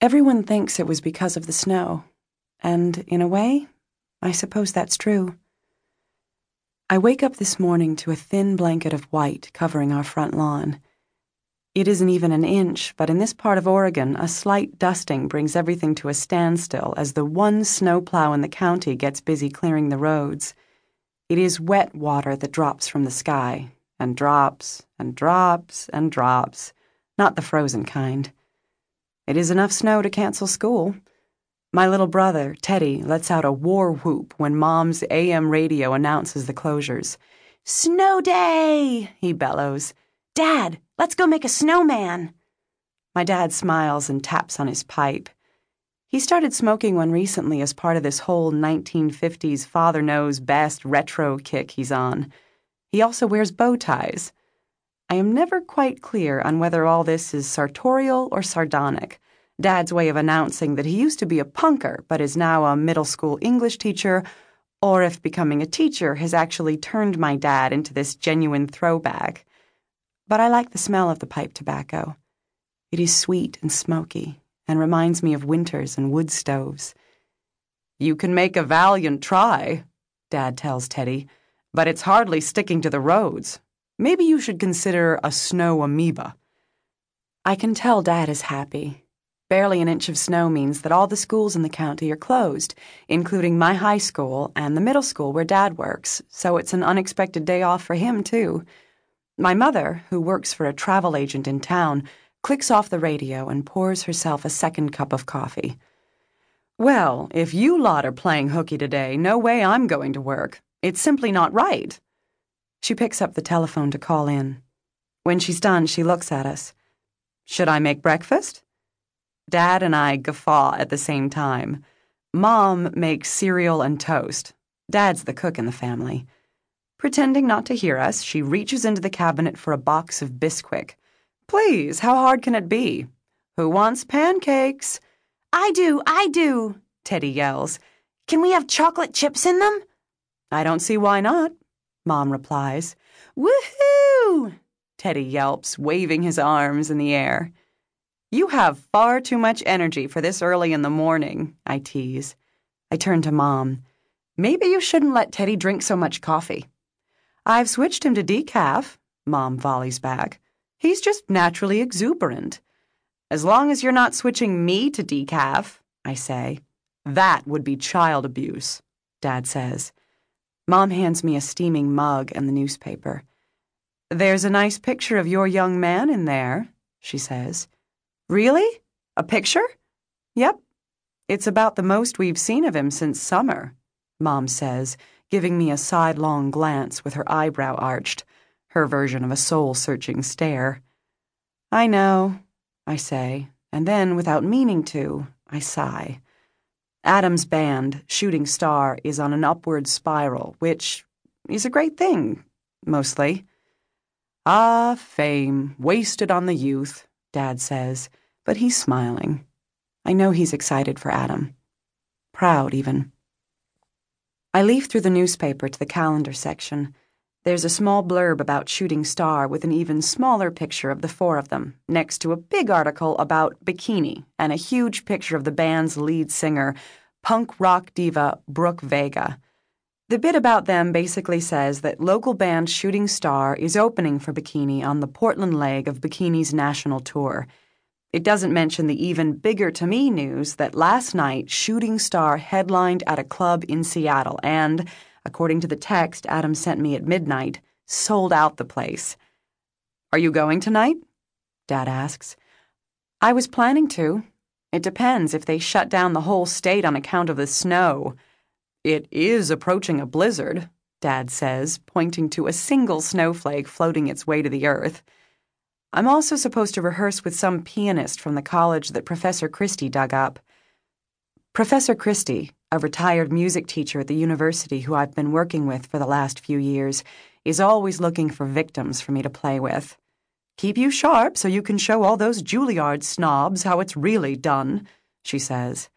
Everyone thinks it was because of the snow, and in a way, I suppose that's true. I wake up this morning to a thin blanket of white covering our front lawn. It isn't even an inch, but in this part of Oregon, a slight dusting brings everything to a standstill as the one snowplow in the county gets busy clearing the roads. It is wet water that drops from the sky, and drops, and drops, and drops, not the frozen kind. It is enough snow to cancel school. My little brother, Teddy, lets out a war whoop when Mom's AM radio announces the closures. Snow day, he bellows. Dad, let's go make a snowman. My dad smiles and taps on his pipe. He started smoking one recently as part of this whole 1950s father knows best retro kick he's on. He also wears bow ties. I am never quite clear on whether all this is sartorial or sardonic. Dad's way of announcing that he used to be a punker but is now a middle school English teacher, or if becoming a teacher has actually turned my dad into this genuine throwback but I like the smell of the pipe tobacco. It is sweet and smoky, and reminds me of winters and wood stoves. You can make a valiant try, Dad tells Teddy, but it's hardly sticking to the roads. Maybe you should consider a snow amoeba. I can tell Dad is happy. Barely an inch of snow means that all the schools in the county are closed, including my high school and the middle school where Dad works, so it's an unexpected day off for him, too. My mother, who works for a travel agent in town, clicks off the radio and pours herself a second cup of coffee. Well, if you lot are playing hooky today, no way I'm going to work. It's simply not right. She picks up the telephone to call in. When she's done, she looks at us. Should I make breakfast? Dad and I guffaw at the same time. Mom makes cereal and toast. Dad's the cook in the family. Pretending not to hear us, she reaches into the cabinet for a box of Bisquick. Please, how hard can it be? Who wants pancakes? I do, I do, Teddy yells. Can we have chocolate chips in them? I don't see why not, Mom replies. Woohoo! Teddy yelps, waving his arms in the air. You have far too much energy for this early in the morning, I tease. I turn to Mom. Maybe you shouldn't let Teddy drink so much coffee. I've switched him to decaf, Mom volleys back. He's just naturally exuberant. As long as you're not switching me to decaf, I say. That would be child abuse, Dad says. Mom hands me a steaming mug and the newspaper. There's a nice picture of your young man in there, she says. Really? A picture? Yep. It's about the most we've seen of him since summer, Mom says giving me a sidelong glance with her eyebrow arched, her version of a soul searching stare. I know, I say, and then, without meaning to, I sigh. Adam's band, Shooting Star, is on an upward spiral, which is a great thing, mostly. Ah, fame, wasted on the youth, Dad says, but he's smiling. I know he's excited for Adam. Proud, even. I leaf through the newspaper to the calendar section. There's a small blurb about Shooting Star with an even smaller picture of the four of them, next to a big article about Bikini and a huge picture of the band's lead singer, punk rock diva Brooke Vega. The bit about them basically says that local band Shooting Star is opening for Bikini on the Portland leg of Bikini's national tour. It doesn't mention the even bigger to me news that last night Shooting Star headlined at a club in Seattle and, according to the text Adam sent me at midnight, sold out the place. Are you going tonight? Dad asks. I was planning to. It depends if they shut down the whole state on account of the snow. It is approaching a blizzard, Dad says, pointing to a single snowflake floating its way to the earth. I'm also supposed to rehearse with some pianist from the college that Professor Christie dug up. Professor Christie, a retired music teacher at the university who I've been working with for the last few years, is always looking for victims for me to play with. Keep you sharp so you can show all those Juilliard snobs how it's really done, she says.